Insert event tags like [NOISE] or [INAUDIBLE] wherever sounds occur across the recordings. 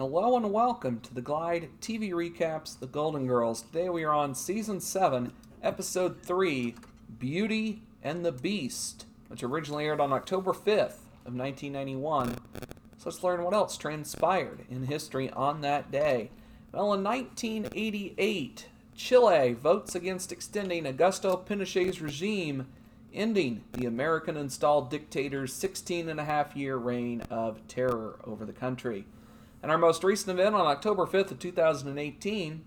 Hello and welcome to the Glide TV Recaps The Golden Girls. Today we are on Season 7, Episode 3 Beauty and the Beast, which originally aired on October 5th of 1991. So let's learn what else transpired in history on that day. Well, in 1988, Chile votes against extending Augusto Pinochet's regime, ending the American installed dictator's 16 and a half year reign of terror over the country. And our most recent event on October 5th of 2018,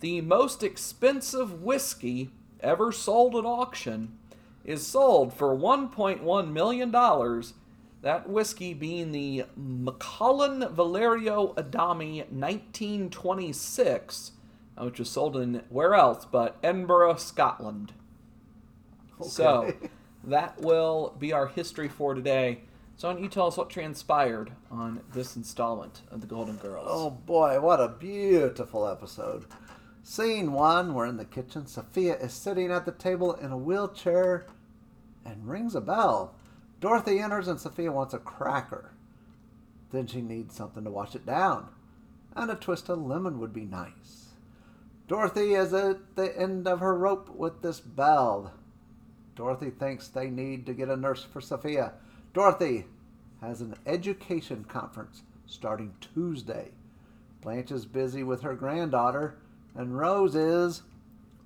the most expensive whiskey ever sold at auction is sold for $1.1 million. That whiskey being the Macallan Valerio Adami 1926, uh, which was sold in where else but Edinburgh, Scotland. Okay. So [LAUGHS] that will be our history for today. So, why don't you tell us what transpired on this installment of The Golden Girls? Oh boy, what a beautiful episode. Scene one, we're in the kitchen. Sophia is sitting at the table in a wheelchair and rings a bell. Dorothy enters and Sophia wants a cracker. Then she needs something to wash it down. And a twist of lemon would be nice. Dorothy is at the end of her rope with this bell. Dorothy thinks they need to get a nurse for Sophia. Dorothy has an education conference starting Tuesday. Blanche is busy with her granddaughter, and Rose is,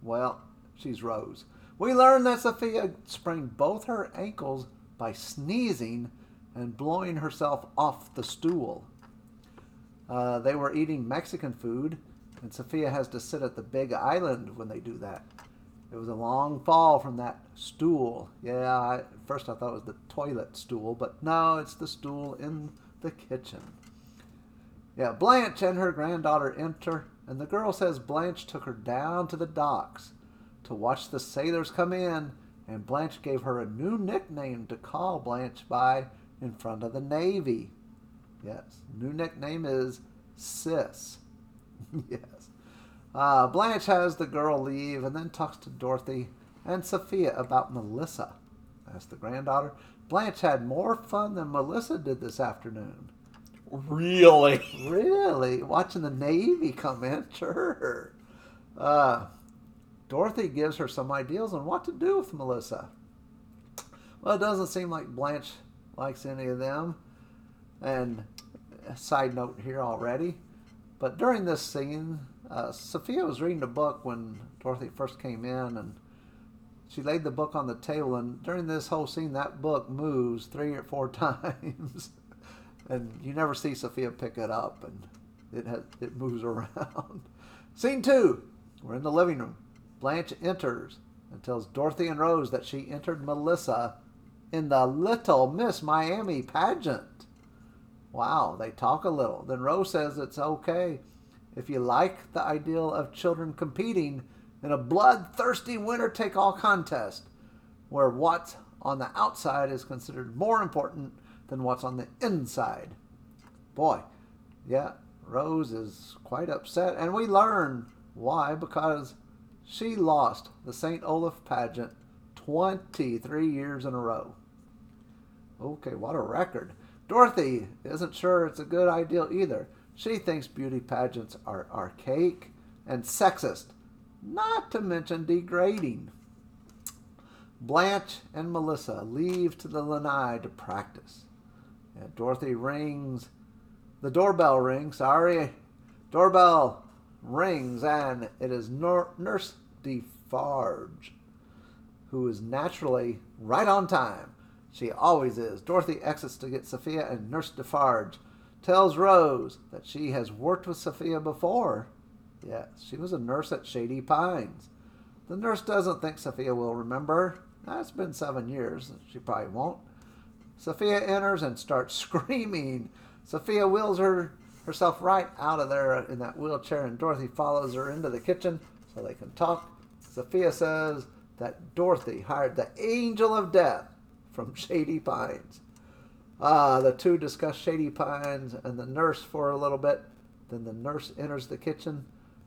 well, she's Rose. We learn that Sophia sprained both her ankles by sneezing and blowing herself off the stool. Uh, they were eating Mexican food, and Sophia has to sit at the big island when they do that. It was a long fall from that stool. Yeah, I, at first I thought it was the toilet stool, but no, it's the stool in the kitchen. Yeah, Blanche and her granddaughter enter, and the girl says Blanche took her down to the docks to watch the sailors come in, and Blanche gave her a new nickname to call Blanche by in front of the Navy. Yes, new nickname is Sis. [LAUGHS] yes. Uh, Blanche has the girl leave and then talks to Dorothy and Sophia about Melissa. As the granddaughter. Blanche had more fun than Melissa did this afternoon. Really? Really? Watching the Navy come in? [LAUGHS] Sure. Uh, Dorothy gives her some ideas on what to do with Melissa. Well, it doesn't seem like Blanche likes any of them. And a side note here already, but during this scene, uh, Sophia was reading a book when Dorothy first came in, and she laid the book on the table. And during this whole scene, that book moves three or four [LAUGHS] times, and you never see Sophia pick it up, and it has, it moves [LAUGHS] around. scene two, we're in the living room. Blanche enters and tells Dorothy and Rose that she entered Melissa in the Little Miss Miami pageant. Wow, they talk a little. Then Rose says it's okay if you like the ideal of children competing in a bloodthirsty winner take all contest, where what's on the outside is considered more important than what's on the inside. Boy, yeah, Rose is quite upset, and we learn why because she lost the St. Olaf pageant 23 years in a row. Okay, what a record. Dorothy isn't sure it's a good ideal either. She thinks beauty pageants are archaic and sexist, not to mention degrading. Blanche and Melissa leave to the lanai to practice. And Dorothy rings. The doorbell rings. Sorry. Doorbell rings, and it is Nurse Defarge, who is naturally right on time. She always is. Dorothy exits to get Sophia, and Nurse Defarge tells Rose that she has worked with Sophia before. Yes, she was a nurse at Shady Pines. The nurse doesn't think Sophia will remember. That's been seven years. She probably won't. Sophia enters and starts [LAUGHS] screaming. Sophia wheels her herself right out of there in that wheelchair, and Dorothy follows her into the kitchen so they can talk. Sophia says that Dorothy hired the angel of death from Shady Pines. Ah, the two discuss Shady Pines and the nurse for a little bit. Then the nurse enters the kitchen.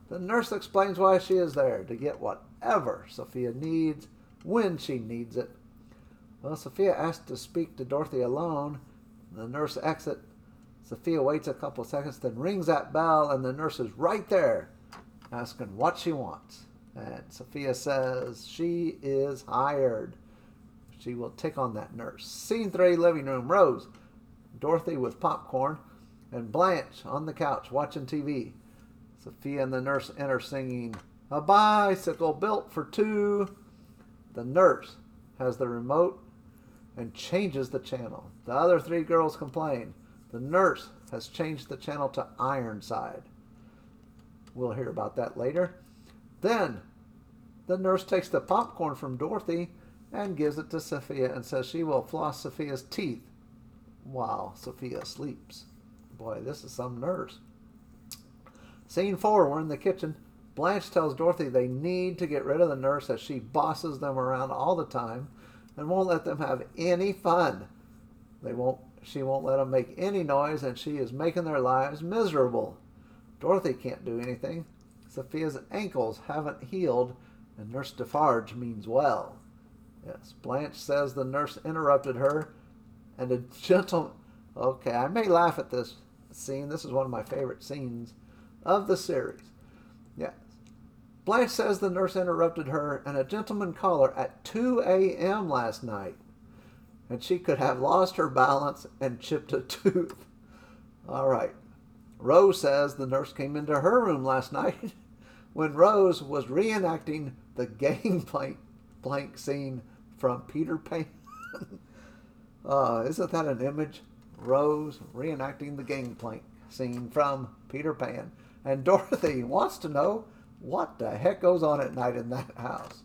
The nurse explains why she is there to get whatever Sophia needs when she needs it. Well, Sophia asks to speak to Dorothy alone. The nurse exits. Sophia waits a couple seconds, then rings that bell, and the nurse is right there, asking what she wants. And Sophia says she is hired. She will tick on that nurse. Scene three, living room. Rose, Dorothy with popcorn, and Blanche on the couch watching TV. Sophia and the nurse enter singing, A bicycle built for two. The nurse has the remote and changes the channel. The other three girls complain. The nurse has changed the channel to Ironside. We'll hear about that later. Then the nurse takes the popcorn from Dorothy and gives it to Sophia and says she will floss Sophia's teeth while Sophia sleeps. Boy, this is some nurse. Scene four, we're in the kitchen. Blanche tells Dorothy they need to get rid of the nurse as she bosses them around all the time and won't let them have any fun. They won't she won't let them make any noise and she is making their lives miserable. Dorothy can't do anything. Sophia's ankles haven't healed and Nurse Defarge means well. Yes, Blanche says the nurse interrupted her and a gentle okay, I may laugh at this scene. This is one of my favorite scenes of the series. Yes. Blanche says the nurse interrupted her and a gentleman caller at 2 a.m. last night, and she could have lost her balance and chipped a tooth. All right. Rose says the nurse came into her room last night [LAUGHS] when Rose was reenacting the gangplank [LAUGHS] blank scene from Peter Pan. [LAUGHS] uh, isn't that an image? Rose reenacting the gangplank scene from Peter Pan. And Dorothy wants to know what the heck goes on at night in that house.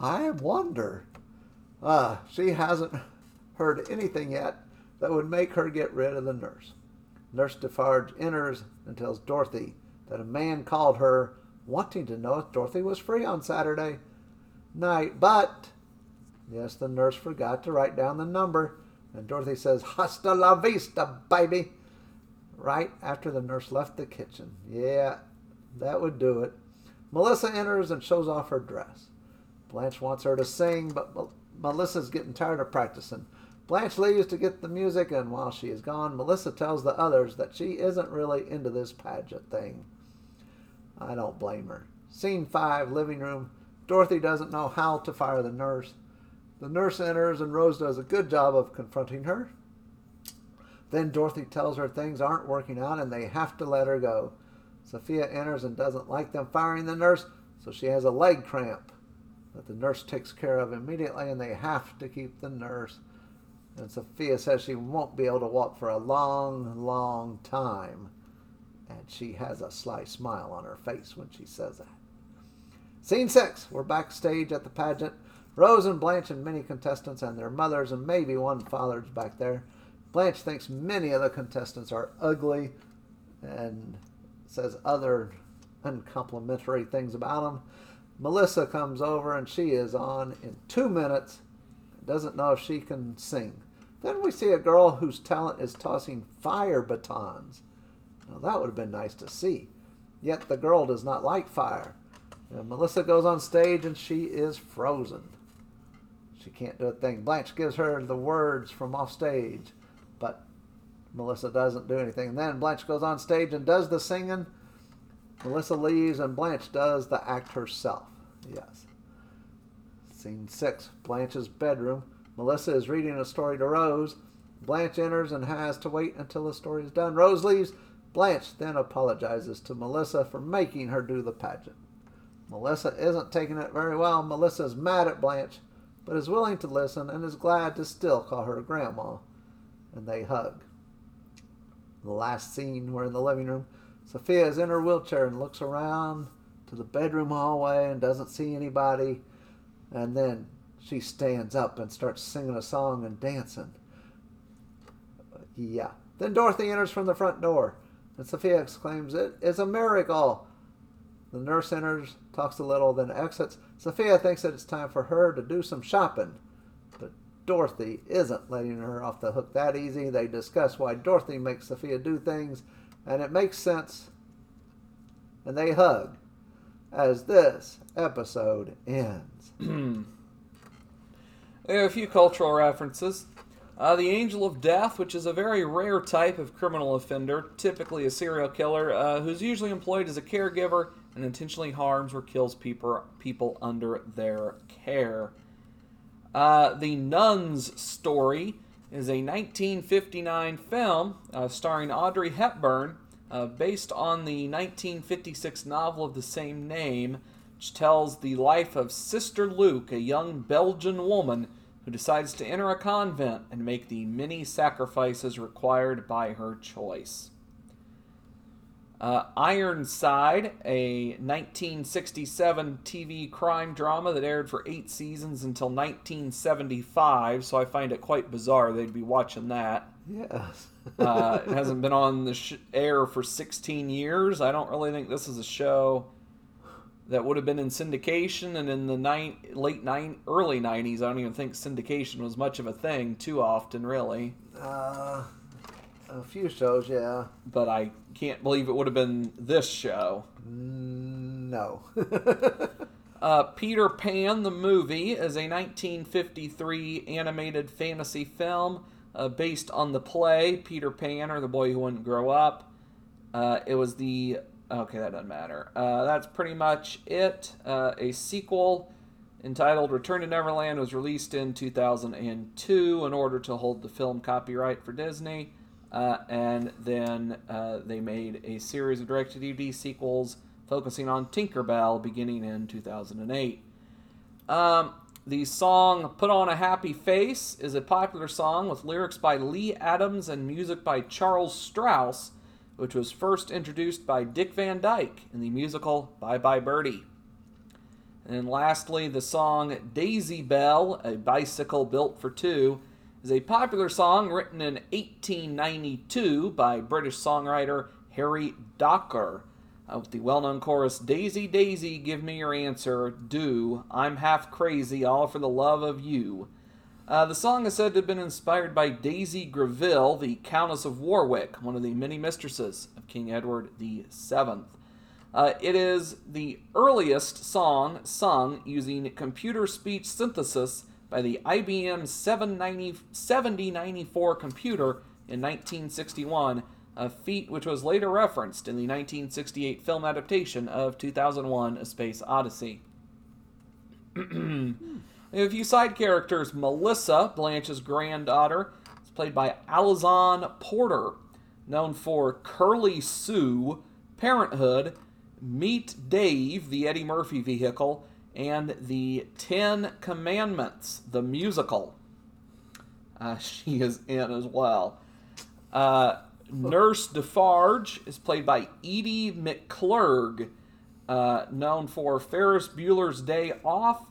I wonder. Uh, she hasn't heard anything yet that would make her get rid of the nurse. Nurse Defarge enters and tells Dorothy that a man called her wanting to know if Dorothy was free on Saturday night, but yes, the nurse forgot to write down the number, and Dorothy says, Hasta la vista, baby right after the nurse left the kitchen. Yeah, that would do it. Melissa enters and shows off her dress. Blanche wants her to sing, but Melissa's getting tired of practicing. Blanche leaves to get the music, and while she is gone, Melissa tells the others that she isn't really into this pageant thing. I don't blame her. Scene 5, living room. Dorothy doesn't know how to fire the nurse. The nurse enters, and Rose does a good job of confronting her. Then Dorothy tells her things aren't working out and they have to let her go. Sophia enters and doesn't like them firing the nurse, so she has a leg cramp that the nurse takes care of immediately and they have to keep the nurse. And Sophia says she won't be able to walk for a long, long time. And she has a sly smile on her face when she says that. Scene six. We're backstage at the pageant. Rose and Blanche and many contestants and their mothers and maybe one father's back there. Blanche thinks many of the contestants are ugly and says other uncomplimentary things about them. Melissa comes over and she is on in two minutes. Doesn't know if she can sing. Then we see a girl whose talent is tossing fire batons. Now that would have been nice to see. Yet the girl does not like fire. And Melissa goes on stage and she is frozen. She can't do a thing. Blanche gives her the words from off stage. But Melissa doesn't do anything. And then Blanche goes on stage and does the singing. Melissa leaves and Blanche does the act herself. Yes. Scene six Blanche's bedroom. Melissa is reading a story to Rose. Blanche enters and has to wait until the story is done. Rose leaves. Blanche then apologizes to Melissa for making her do the pageant. Melissa isn't taking it very well. Melissa is mad at Blanche, but is willing to listen and is glad to still call her grandma and they hug. The last scene, we're in the living room. Sophia is in her wheelchair and looks around to the bedroom hallway and doesn't see anybody. And then she stands up and starts singing a song and dancing. Yeah. Then Dorothy enters from the front door, and Sophia exclaims, It is a miracle! The nurse enters, talks a little, then exits. Sophia thinks that it's time for her to do some shopping. But Dorothy isn't letting her off the hook that easy. They discuss why Dorothy makes Sophia do things, and it makes sense. And they hug as this episode ends. [CLEARS THROAT] there are a few cultural references. Uh, the Angel of Death, which is a very rare type of criminal offender, typically a serial killer, uh, who's usually employed as a caregiver and intentionally harms or kills people, people under their care. Uh, the Nun's Story is a 1959 film uh, starring Audrey Hepburn, uh, based on the 1956 novel of the same name, which tells the life of Sister Luke, a young Belgian woman who decides to enter a convent and make the many sacrifices required by her choice. Uh, Ironside, a 1967 TV crime drama that aired for eight seasons until 1975, so I find it quite bizarre they'd be watching that. Yes. uh, it [LAUGHS] hasn't been on the sh- air for 16 years. I don't really think this is a show that would have been in syndication and in the nine, late nine, early 90s. I don't even think syndication was much of a thing too often, really. Uh, a few shows, yeah. But I can't believe it would have been this show. Mm, No. [LAUGHS] Uh, Peter Pan, the movie, is a 1953 animated fantasy film uh, based on the play Peter Pan or the Boy Who Wouldn't Grow Up. Uh, it was the. Okay, that doesn't matter. Uh, that's pretty much it. Uh, a sequel entitled Return to Neverland was released in 2002 in order to hold the film copyright for Disney. Uh, and then uh, they made a series of direct to DVD sequels focusing on Tinkerbell beginning in 2008. Um, the song Put On a Happy Face is a popular song with lyrics by Lee Adams and music by Charles Strouse, which was first introduced by Dick Van Dyke in the musical Bye Bye Birdie. And lastly, the song Daisy Bell, a bicycle built for two, is a popular song written in 1892 by British songwriter Harry Dacre. Uh, with the well known chorus Daisy, Daisy, give me your answer, do. I'm half crazy, all for the love of you. Uh, the song is said to have been inspired by Daisy Greville, the Countess of Warwick, one of the many mistresses of King Edward VII. Uh, it is the earliest song sung using computer speech synthesis by the IBM 790, 7094 computer in 1961, a feat which was later referenced in the 1968 film adaptation of 2001 A Space Odyssey. [CLEARS THROAT] We have a few side characters. Melissa, Blanche's granddaughter, is played by Alisan Porter, known for Curly Sue, Parenthood, Meet Dave, the Eddie Murphy vehicle, and the Ten Commandments, the musical. Uh, [LAUGHS] she is in as well. Uh, Nurse Defarge is played by Edie McClurg, uh, known for Ferris Bueller's Day Off,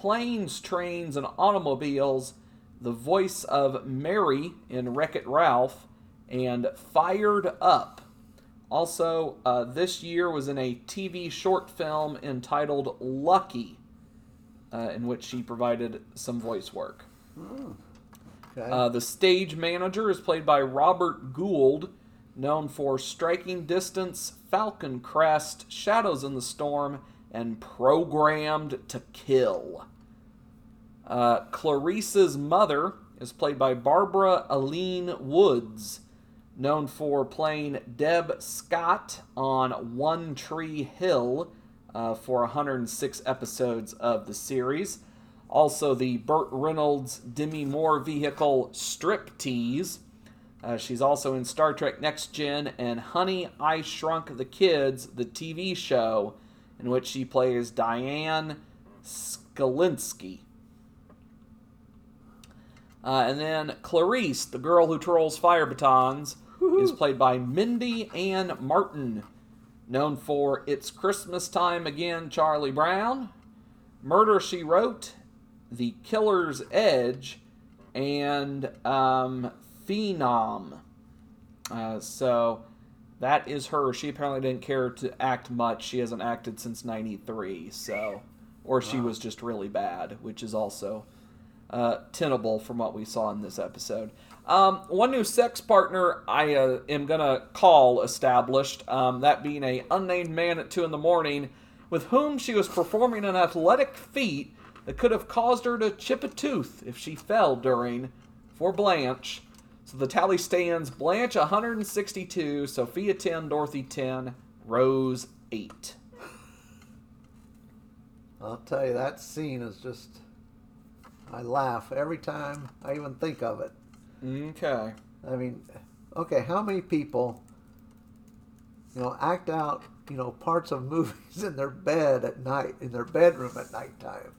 Planes, Trains, and Automobiles, the voice of Mary in Wreck It Ralph, and Fired Up. Also, uh, this year was in a TV short film entitled Lucky, uh, in which she provided some voice work. Okay. Uh, the stage manager is played by Robert Gould, known for Striking Distance, Falcon Crest, Shadows in the Storm, and Programmed to Kill. Uh, Clarice's mother is played by Barbara Alyn Woods, known for playing Deb Scott on One Tree Hill uh, for 106 episodes of the series. Also, the Burt Reynolds Demi Moore vehicle Striptease. Uh, she's also in Star Trek Next Gen and Honey, I Shrunk the Kids, the TV show, in which she plays Diane Skalinsky. Uh, and then Clarice, the girl who twirls fire batons, is played by Mindy Ann Martin, known for It's Christmas Time Again, Charlie Brown, Murder She Wrote, The Killer's Edge, and um, Phenom. Uh, so that is her. She apparently didn't care to act much. She hasn't acted since '93, so or she was just really bad, which is also uh, tenable from what we saw in this episode. Um, one new sex partner I uh, am gonna call established, um, that being a unnamed man at two in the morning, with whom she was performing an athletic feat that could have caused her to chip a tooth if she fell during for Blanche. So the tally stands Blanche 162, Sophia 10, Dorothy 10, Rose 8. I'll tell you, that scene is just. I laugh every time I even think of it. Okay. I mean, okay, how many people, you know, act out, you know, parts of [LAUGHS] movies in their bed at night, in their bedroom at nighttime?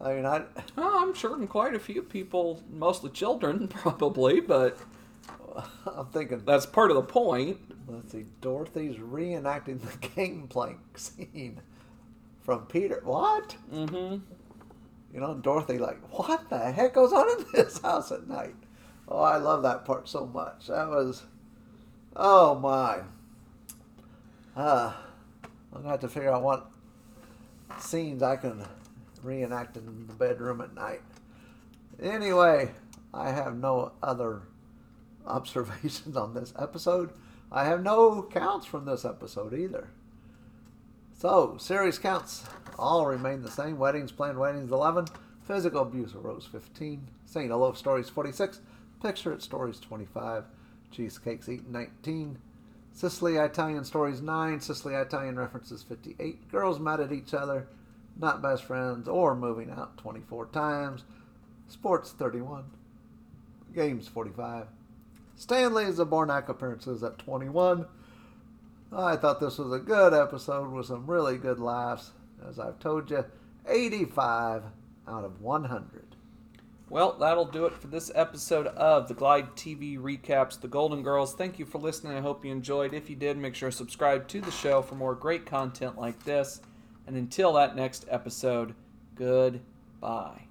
I mean, I, Oh, I'm sure quite a few people, mostly children, [LAUGHS] probably, but I'm thinking, that's part of the point. let's see, Dorothy's reenacting the game gangplank [LAUGHS] scene from Peter. What? Mm-hmm. You know, Dorothy, like, what the heck goes on in this house at night? Oh, I love that part so much. That was, oh my. Uh, I'm gonna have to figure out what scenes I can reenact in the bedroom at night. Anyway, I have no other observations on this episode. I have no counts from this episode either. So, series counts all remain the same. Weddings, planned weddings, 11. Physical abuse arose 15. St. Olaf Stories, 46. Picture It Stories, 25. Cheesecakes eaten, 19. Sicily Italian Stories, 9. Sicily Italian References, 58. Girls mad at each other, not best friends, or moving out, 24 times. Sports, 31. Games, 45. Stanley's Zbornak appearances at 21. I thought this was a good episode with some really good laughs. As I've told you, 85 out of 100. Well, that'll do it for this episode of the Glide TV Recaps The Golden Girls. Thank you for listening. I hope you enjoyed. If you did, make sure to subscribe to the show for more great content like this. And until that next episode, goodbye.